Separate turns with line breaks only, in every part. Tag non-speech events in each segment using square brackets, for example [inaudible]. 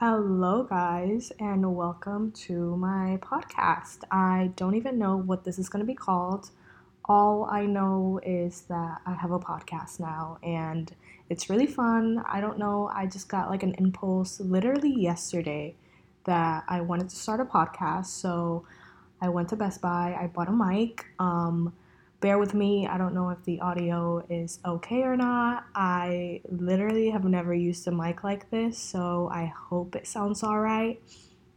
Hello, guys, and welcome to my podcast. I don't even know what this is going to be called. All I know is that I have a podcast now, and it's really fun. I don't know, I just got like an impulse literally yesterday that I wanted to start a podcast. So I went to Best Buy, I bought a mic. Um, bear with me. I don't know if the audio is okay or not. I literally have never used a mic like this, so I hope it sounds all right.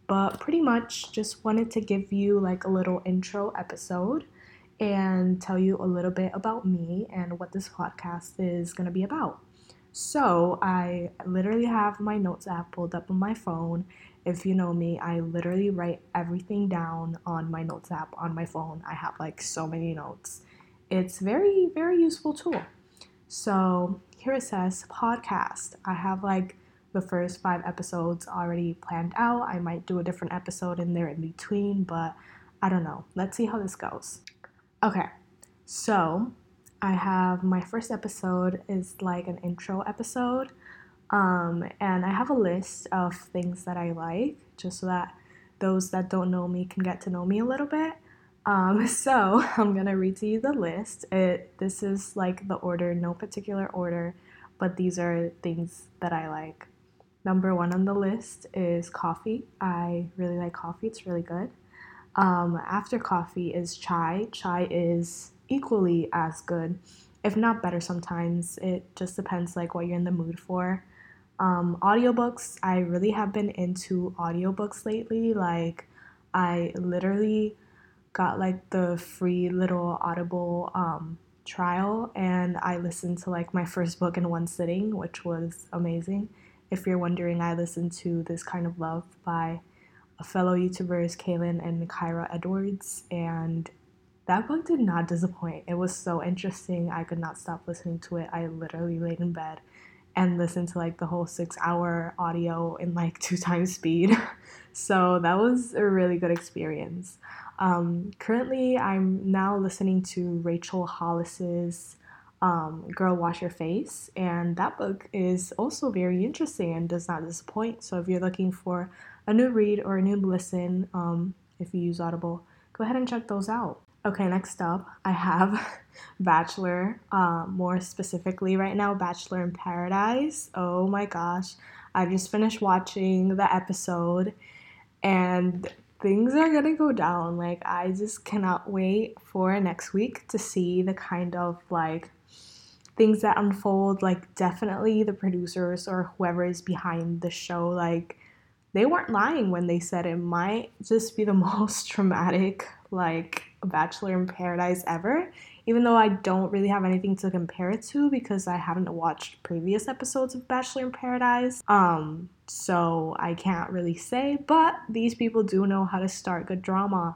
But pretty much just wanted to give you like a little intro episode and tell you a little bit about me and what this podcast is going to be about. So, I literally have my notes app pulled up on my phone. If you know me, I literally write everything down on my notes app on my phone. I have like so many notes it's very very useful tool. So here it says podcast. I have like the first five episodes already planned out. I might do a different episode in there in between but i don't know. Let's see how this goes. Okay so i have my first episode is like an intro episode um, and i have a list of things that i like just so that those that don't know me can get to know me a little bit um, [laughs] so [laughs] I'm gonna read to you the list. It this is like the order, no particular order, but these are things that I like. Number one on the list is coffee. I really like coffee. It's really good. Um, after coffee is chai. Chai is equally as good, if not better sometimes. It just depends like what you're in the mood for. Um, audiobooks. I really have been into audiobooks lately. Like I literally got like the free little Audible um, trial, and I listened to like my first book in one sitting, which was amazing. If you're wondering, I listened to This Kind of Love by a fellow YouTubers, Kaylin and Kyra Edwards, and that book did not disappoint. It was so interesting. I could not stop listening to it. I literally laid in bed and listened to like the whole six hour audio in like [laughs] two times speed. [laughs] so that was a really good experience. Um, currently, I'm now listening to Rachel Hollis's um, Girl Wash Your Face, and that book is also very interesting and does not disappoint. So, if you're looking for a new read or a new listen, um, if you use Audible, go ahead and check those out. Okay, next up, I have [laughs] Bachelor, uh, more specifically, right now, Bachelor in Paradise. Oh my gosh, I just finished watching the episode, and things are gonna go down. Like, I just cannot wait for next week to see the kind of like things that unfold. Like, definitely the producers or whoever is behind the show, like, they weren't lying when they said it might just be the [laughs] most traumatic, like, Bachelor in Paradise ever. Even though I don't really have anything to compare it to because I haven't watched previous episodes of Bachelor in Paradise. Um, so I can't really say, but these people do know how to start good drama.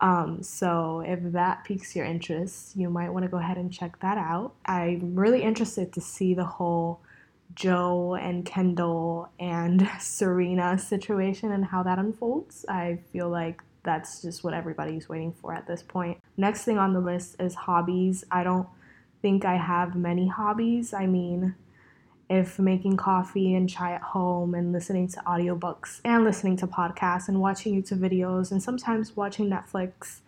Um, so if that piques your interest, you might want to go ahead and check that out. I'm really interested to see the whole Joe and Kendall and [laughs] Serena situation and how that unfolds. I feel like that's just what everybody's waiting for at this point. Next thing on the list is hobbies. I don't think I have many hobbies. I mean, if making coffee and chai at home and listening to audiobooks and listening to podcasts and watching YouTube videos and sometimes watching Netflix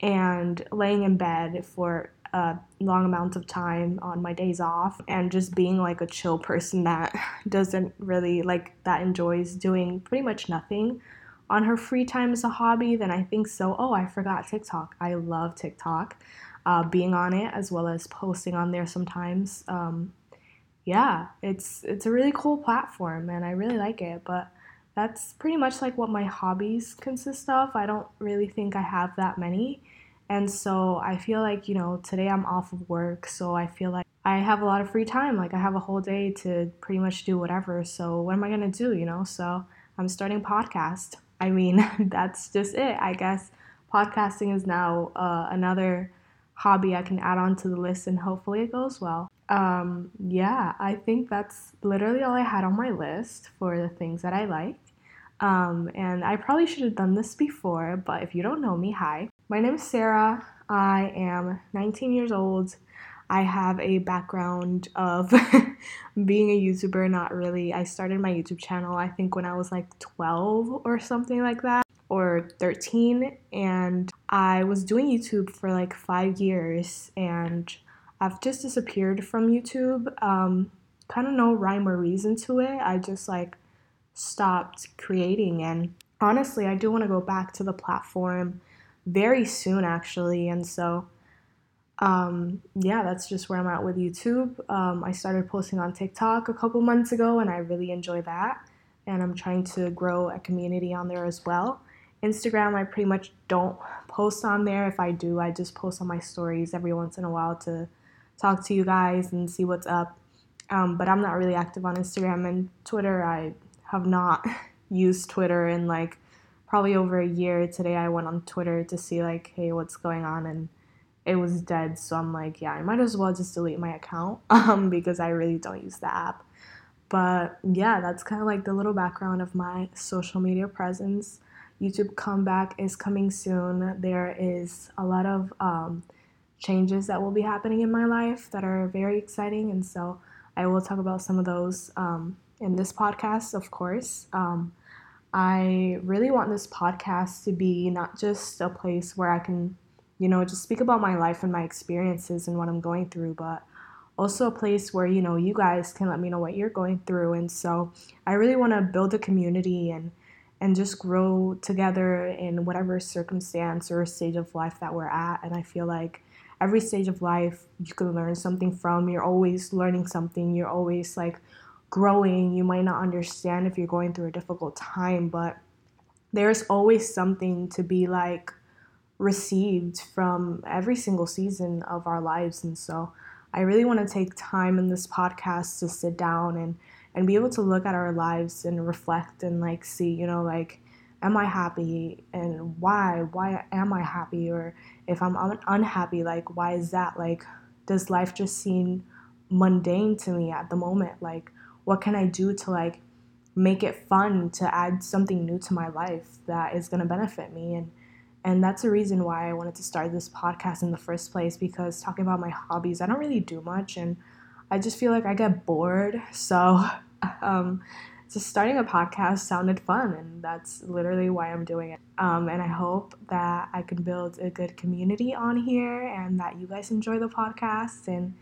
and laying in bed for a long amount of time on my days off and just being like a chill person that [laughs] doesn't really like that enjoys doing pretty much nothing on her free time as a hobby, then I think so. Oh, I forgot TikTok. I love TikTok. Uh, being on it as well as posting on there sometimes. Um, yeah, it's it's a really cool platform and I really like it, but that's pretty much like what my hobbies consist of. I don't really think I have that many. And so I feel like, you know, today I'm off of work, so I feel like I have a lot of free time. Like I have a whole day to pretty much do whatever. So what am I going to do, you know? So I'm starting podcast. I mean, [laughs] that's just it. I guess podcasting is now uh, another hobby I can add on to the list and hopefully it goes well um, yeah, I think that's literally all I had on my list for the things that I like. Um, and I probably should have done this before, but if you don't know me, hi. My name is Sara. I am 19 years old. I have a background of [laughs] being a YouTuber, not really. I started my YouTube channel, I think, when I was like 12 or something like that, or 13. And I was doing YouTube for like five years, and I've just disappeared from YouTube. Um, kind of no rhyme or reason to it. I just like stopped creating. And honestly, I do want to go back to the platform very soon, actually. And so, um, yeah, that's just where I'm at with YouTube. Um, I started posting on TikTok a couple months ago, and I really enjoy that. And I'm trying to grow a community on there as well. Instagram, I pretty much don't post on there. If I do, I just post on my stories every once in a while to talk to you guys and see what's up. Um, but I'm not really active on Instagram and Twitter. I have not [laughs] used Twitter in like probably over a year. Today I went on Twitter to see like, hey, what's going on, and it was dead. So I'm like, yeah, I might as well just delete my account [laughs] um, because I really don't use the app. But yeah, that's kind of like the little background of my social media presence. YouTube comeback is coming soon. There is a lot of um, changes that will be happening in my life that are very exciting, and so I will talk about some of those um, in this podcast, of course. Um, I really want this podcast to be not just a place where I can, you know, just speak about my life and my experiences and what I'm going through, but also a place where, you know, you guys can let me know what you're going through. And so I really want to build a community and and just grow together in whatever circumstance or stage of life that we're at. And I feel like every stage of life you can learn something from. You're always learning something. You're always like growing, you might not understand if you're going through a difficult time, but there's always something to be like received from every single season of our lives. And so I really want to take time in this podcast to sit down and and be able to look at our lives and reflect and like see, you know, like am I happy and why? Why am I happy? Or if I'm un- unhappy, like why is that? Like does life just seem mundane to me at the moment? Like what can I do to like make it fun to add something new to my life that is going to benefit me and and that's the reason why I wanted to start this podcast in the first place because talking about my hobbies, I don't really do much and I just feel like I get bored. So, [laughs] um, just starting a podcast sounded fun, and that's literally why I'm doing it. Um, and I hope that I can build a good community on here and that you guys enjoy the podcast and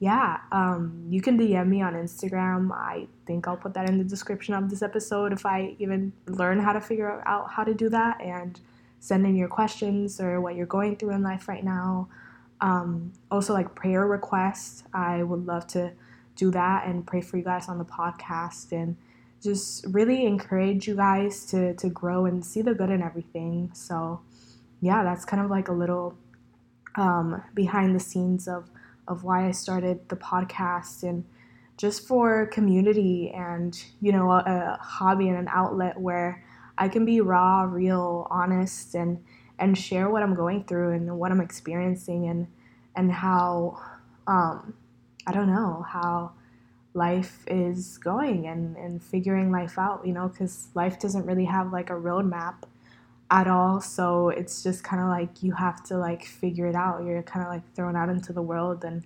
yeah, um, you can DM me on Instagram. I think I'll put that in the description of this episode if I even learn how to figure out how to do that and send in your questions or what you're going through in life right now. Um, also, like prayer requests, I would love to do that and pray for you guys on the podcast and just really encourage you guys to, to grow and see the good in everything. So, yeah, that's kind of like a little um, behind the scenes of of why I started the podcast and just for community and you know a, a, hobby and an outlet where I can be raw, real, honest and and share what I'm going through and what I'm experiencing and and how um, I don't know how life is going and and figuring life out you know because life doesn't really have like a roadmap at all. So it's just kind of like you have to like figure it out. You're kind of like thrown out into the world and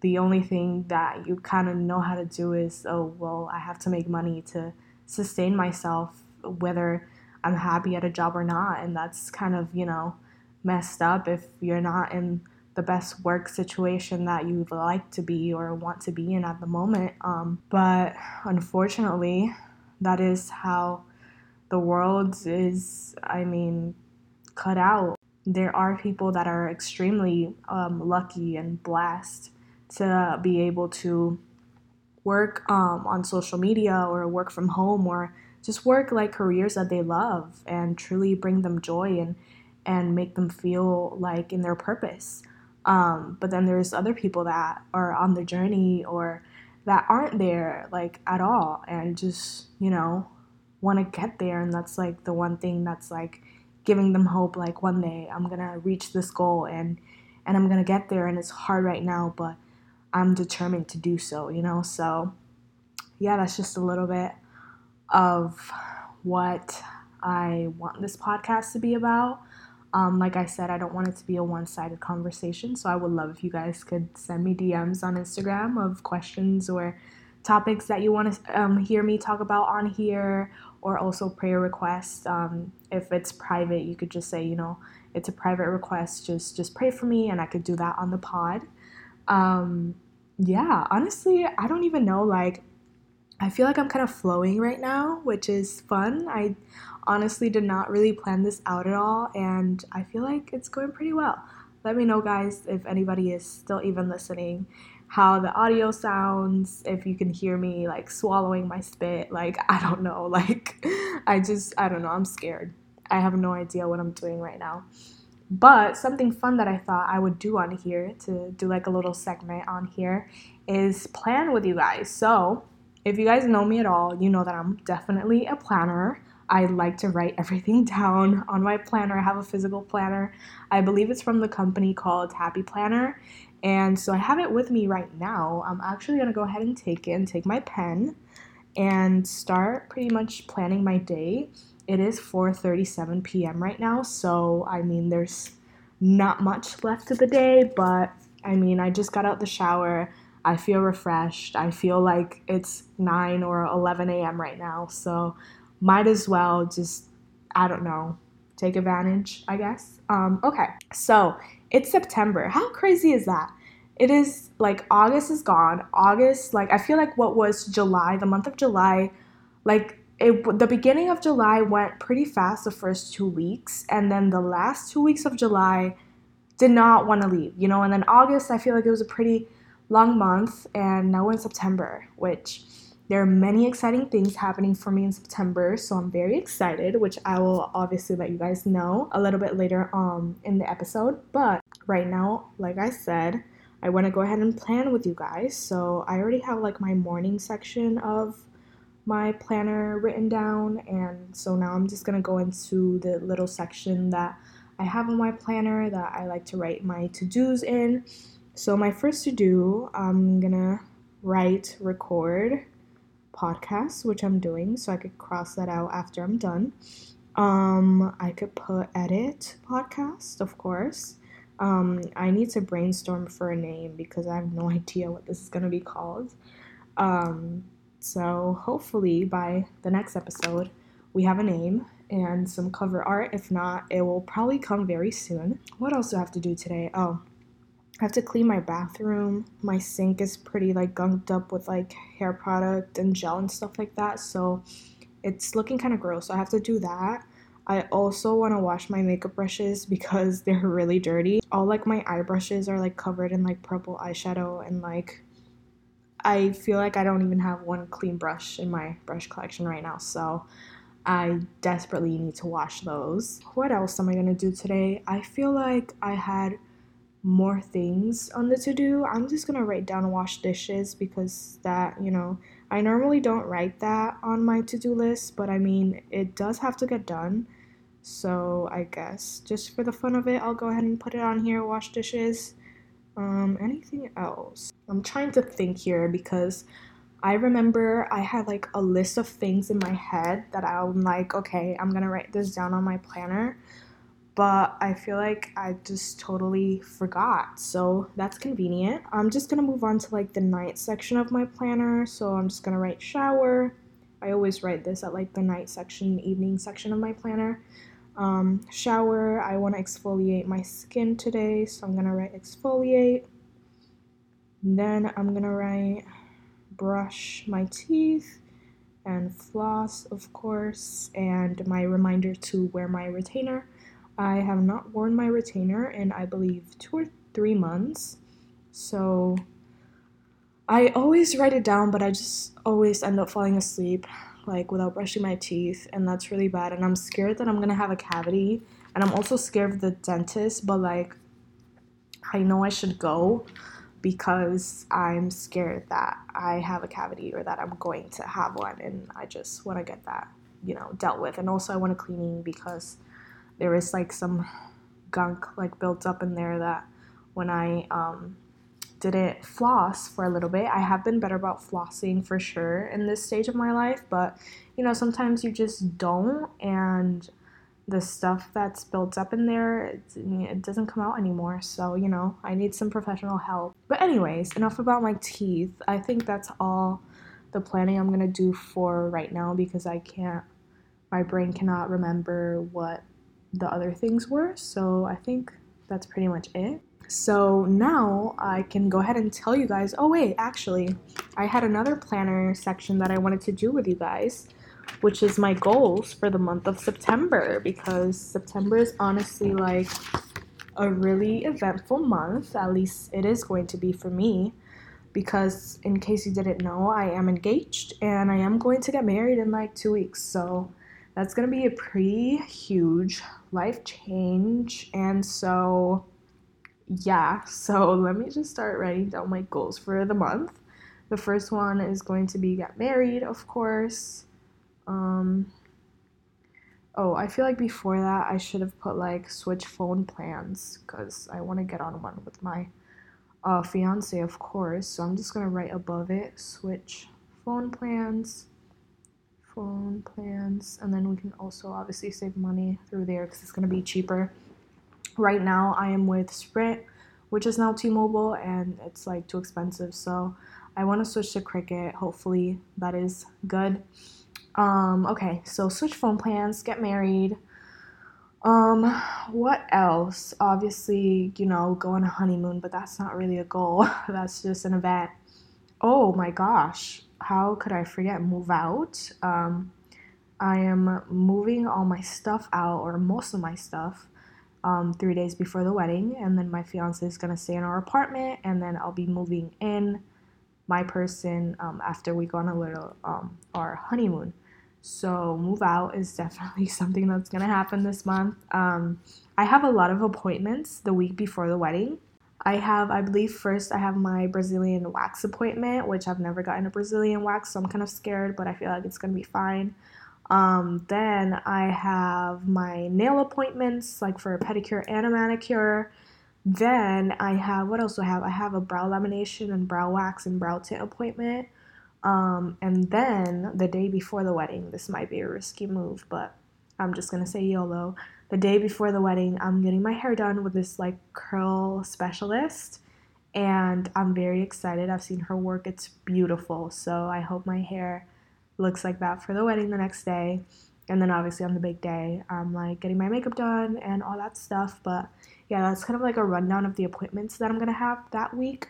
the only thing that you kind of know how to do is oh well I have to make money to sustain myself whether I'm happy at a job or not and that's kind of you know messed up if you're not in the best work situation that you'd like to be or want to be in at the moment um, but unfortunately that is how the world is, I mean, cut out. There are people that are extremely um, lucky and blessed to be able to work um, on social media or work from home or just work like careers that they love and truly bring them joy and and make them feel like in their purpose. Um, but then there's other people that are on the journey or that aren't there like at all and just you know want to get there and that's like the one thing that's like giving them hope like one day I'm going to reach this goal and and I'm going to get there and it's hard right now but I'm determined to do so, you know? So yeah, that's just a little bit of what I want this podcast to be about. Um, like I said, I don't want it to be a one sided conversation, so I would love if you guys could send me DMs on Instagram of questions or topics that you want to um, hear me talk about on here, or also prayer requests. Um, if it's private, you could just say, you know, it's a private request, just just pray for me, and I could do that on the pod. Um, yeah, honestly, I don't even know. Like, I feel like I'm kind of flowing right now, which is fun. I honestly did not really plan this out at all, and I feel like it's going pretty well. Let me know, guys, if anybody is still even listening, how the audio sounds, if you can hear me like swallowing my spit. Like, [laughs] I don't know. Like, I just, I don't know. I'm scared. I have no idea what I'm doing right now. But something fun that I thought I would do on here to do like a little segment on here is plan with you guys. So, if you guys know me at all, you know that I'm definitely a planner. I like to write everything [laughs] down on my planner. I have a physical planner. I believe it's from the company called Happy Planner. And so I have it with me right now. I'm actually going to go ahead and take it and take my pen and start pretty much planning my day. It is 4:37 p.m. right now, so I mean there's not much left of the day, but I mean I just got out the shower. I feel refreshed. I feel like it's 9 or 11 a.m. right now, so might as well just, I don't know, take advantage, I guess. Um, okay, so it's September. How crazy is that? It is like August is gone. August, like, I feel like what was July, the month of July, like, it, the beginning of July went pretty fast the first two weeks, and then the last two weeks of July did not want to leave, you know. And then August, I feel like it was a pretty long month, and now we're in September, which there are many exciting things happening for me in September, so I'm very excited, which I will obviously let you guys know a little bit later um, in the episode. But right now, like I said, I want to go ahead and plan with you guys. So I already have like my morning section of my planner written down, and so now I'm just gonna go into the little section that I have on my planner that I like to write my to dos in. So, my first to do, I'm gonna write record podcast, which I'm doing, so I could cross that out after I'm done. Um, I could put edit podcast, of course. Um, I need to brainstorm for a name because I have no [laughs] idea what this is gonna be called. Um, so hopefully by the next episode, we have a name and some cover art. If not, it will probably come very soon. What else do I have to do today? Oh, I have to clean my bathroom. My sink is pretty like gunked up with like hair product and gel and stuff like that. So it's looking kind of gross. So I have to do that. I also want to wash my makeup brushes because [laughs] they're really dirty. All like my eye brushes are like covered in like purple eyeshadow and like I feel like I don't even have one clean brush in my brush collection right now. So I desperately need to wash those. What else am I going to do today? I feel like I had more things on the to do, I'm just gonna write down wash dishes because that, you know, I normally don't write that on my to do list, but I mean, it does have to get done. So I guess just for the fun of it, I'll go ahead and put it on here wash dishes. Um, anything else? I'm trying to think here because I remember I had like a list of things in my head that I'm like, okay, I'm gonna write this down on my planner but I feel like I just totally forgot. So that's convenient. I'm just gonna move on to like the night section of my planner. So I'm just gonna write shower. I always write this at like the night section, evening section of my planner. Um, shower, I wanna exfoliate my skin today, so I'm gonna write exfoliate. then I'm gonna write brush my teeth and floss, of course, and my reminder to wear my retainer. I have not worn my retainer in I believe two or three months. So I always write it down, but I just always end up falling asleep like without brushing my teeth, and that's really bad. And I'm scared that I'm gonna have a cavity, and I'm also scared of the dentist, but like I know I should go because I'm scared that I have a cavity or that I'm going to have one, and I just want to get that, you know, dealt with. And also, I want a cleaning because there is like some gunk like built up in there that when I um, didn't floss for a little bit, I have been better about flossing for sure in this stage of my life, but you know, sometimes you just don't and the stuff that's built up in there, it, it doesn't come out anymore. So, you know, I need some professional help. But, anyways, enough about my teeth. I think that's all the planning I'm to do for right now because I can't, my brain cannot remember what the other things were. So, I think that's pretty much it. So now I can go ahead and tell you guys. Oh, wait, actually, I had another planner section that I wanted to do with you guys which is my goals for the month of September because September is honestly like a really eventful month. At least it is going to be for me because, in case you didn't know, I am engaged and I am going to get married in like two weeks. So that's going to be a pretty huge life change. And so, yeah, [laughs] so let me just start writing down my goals for the month. The first one is going to be get married, of course. Um, oh, I feel like before that I should have put like switch phone plans because I want to get on one with my uh, fiance, of course. So I'm just gonna write above it switch phone plans, phone plans, and then we can also obviously save money through there because it's gonna be cheaper. Right now I am with Sprint, which is now T-Mobile, and it's like too expensive. So I want to switch to Cricket. Hopefully that is good. Um, okay, so switch phone plans, get married. Um, what else? Obviously, you know, go on a honeymoon, but that's not really a goal. [laughs] that's just an event. Oh my gosh, how could I forget move out? Um, I am moving all my stuff out, or most of my stuff, um, three days before the wedding, and then my fiance is gonna stay in our apartment, and then I'll be moving in my person um, after we go on a little um, our honeymoon. So, move out is [laughs] definitely something that's going to happen this month. Um, I have a lot of appointments the week before the wedding. I have, I believe, first I have my Brazilian wax appointment, which I've never gotten a Brazilian wax, so I'm kind of scared, but I feel like it's to be fine. Um, then I have my nail appointments, like for a pedicure and a manicure. Then I have, what else do I have? I have a brow lamination and brow wax and brow tint appointment. Um, and then the day before the wedding, this might be a risky move, but I'm just gonna say YOLO. The day before the wedding, I'm getting my hair done with this like curl specialist, and I'm very excited. I've seen her work, it's beautiful. So I hope my hair looks like that for the wedding the next day. And then obviously on the big day, I'm like getting my makeup done and all that stuff. But yeah, that's kind of like a rundown of the appointments that I'm gonna have that week.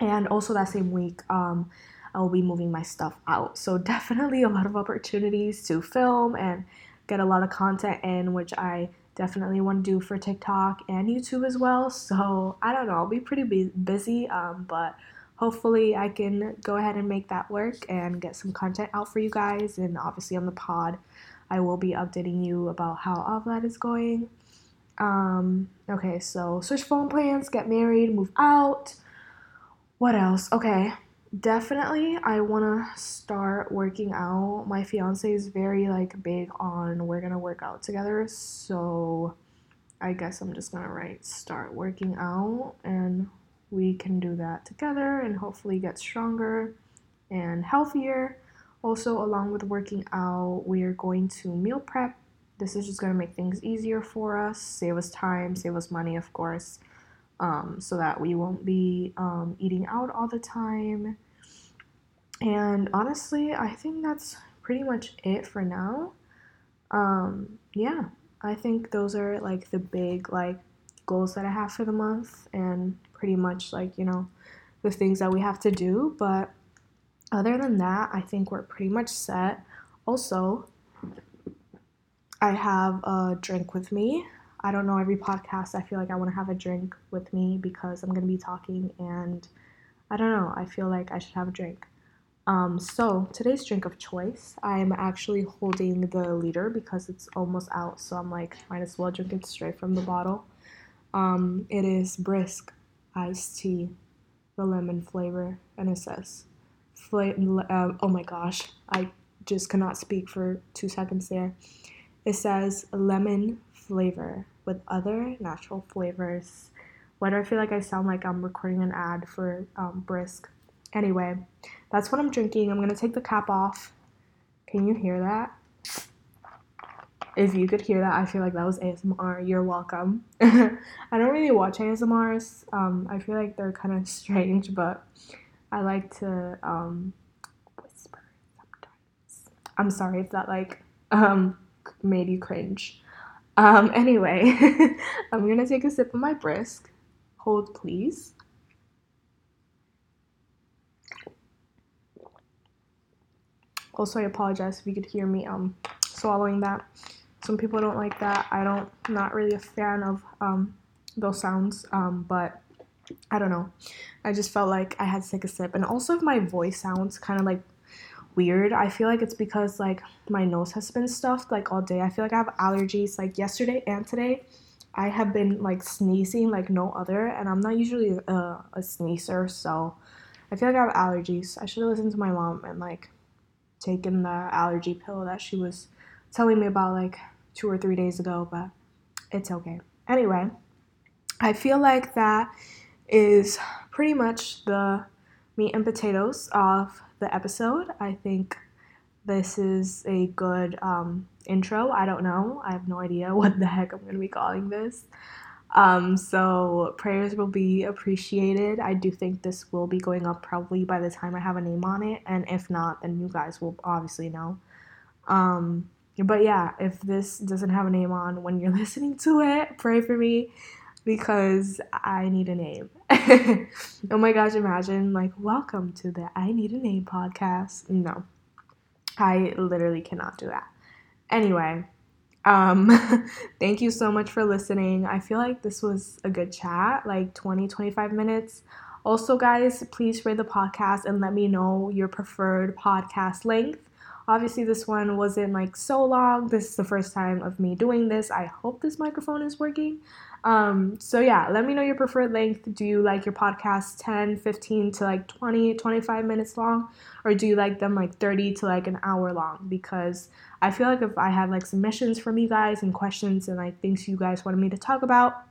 And also that same week, um, I will be moving my stuff out. So, [laughs] definitely a lot of opportunities to film and get a lot of content in, which I definitely want to do for TikTok and YouTube as well. So, I don't know, I'll be pretty busy, um, but hopefully I can go ahead and make that work and get some content out for you guys. And obviously, on the pod, I will be updating you about how all of that is going. Um, okay, so switch phone plans, get married, move out. What else? Okay, definitely i want to start working out. My fiance is very like big on we're gonna work out together so i guess i'm just gonna write start working out and we can do that together and hopefully get stronger and healthier. Also along with working out we are going to meal prep. This is just going to make things easier for us. Save us time save us money of course um, so that we won't be um, eating out all the time. And honestly, I think that's pretty much it for now. Um, yeah, I think those are like the big like goals that I have for the month, and pretty much like you know the things that we have to do. But other than that, I think we're pretty much set. Also, I have a drink with me. I don't know, every podcast, I feel like I want to have a drink with me because I'm going to be talking and I don't know, I feel like I should have a drink. Um, so, today's drink of choice, I'm actually holding the liter because it's almost out, so I'm like, might as well drink it straight from the bottle. Um, it is brisk iced tea, the lemon flavor, and it says, fla- uh, oh my gosh, I just cannot speak for two seconds there. It says lemon flavor with other natural flavors. Why do I feel like I sound like I'm recording an ad for um, Brisk? Anyway, that's what I'm drinking. I'm gonna take the cap off. Can you hear that? if you could hear that, I feel like that was ASMR. You're welcome. [laughs] I don't really watch ASMRs. Um, I feel like they're kind of strange, but I like to um, whisper sometimes. I'm sorry if that like um, made you cringe. Um, [laughs] anyway, [laughs] I'm gonna take a sip of my brisk. Hold, please. Also, I apologize if you could hear me um swallowing that. Some people don't like that. I don't, not really a fan of um, those sounds, um, but I don't know. I just felt like I had to take a sip. And also, if my voice sounds kind of like weird, I feel like it's because like my nose has been stuffed like all day. I feel like I have allergies like yesterday and today. I have been like sneezing like no other, and I'm not usually a, a sneezer, so I feel like I have allergies. I should have listened to my mom and like taken the allergy pill that she was telling me about like two or three days ago, but it's okay. Anyway, I feel like that is pretty much the meat and potatoes of the episode. I think this is a good um, intro. I don't know. I have no idea [laughs] what the heck I'm going to be calling this. Um, so prayers will be appreciated. I do think this will be going up probably by the time I have a name on it, and if not, then you guys will obviously know. Um, but yeah, if this doesn't have a name on when you're [laughs] listening to it, pray for me because I need a name. [laughs] oh my gosh, imagine like, welcome to the I Need a Name podcast. No, I literally cannot do that. Anyway, um, [laughs] thank you so much for listening. I feel like this was a good chat, like 20, 25 minutes. Also, guys, please rate the podcast and let me know your preferred podcast length. Obviously, this one wasn't like so long. This is the first time of me doing this. I hope this microphone is working. Um, so, yeah, let me know your preferred length. Do you like your podcast 10, 15 to like 20, 25 minutes long? Or do you like them like 30 to like an hour long? Because I feel like if I had like submissions from you guys and questions and like things you guys wanted me to talk about,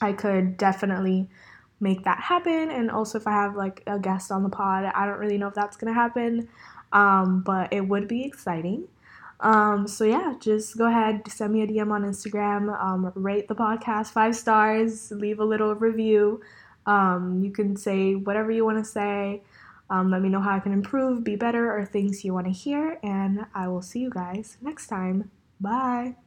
I could definitely make that happen. And also, if I have like a guest on the pod, I don't really know if that's gonna happen um, but it would be exciting. Um, so yeah, just go ahead, send me a DM on Instagram, um, rate the podcast five stars, leave a little review. Um, you can say whatever you want to say. Um, let me know how I can improve, be better, or things you want to hear, and I will see you guys next time. Bye.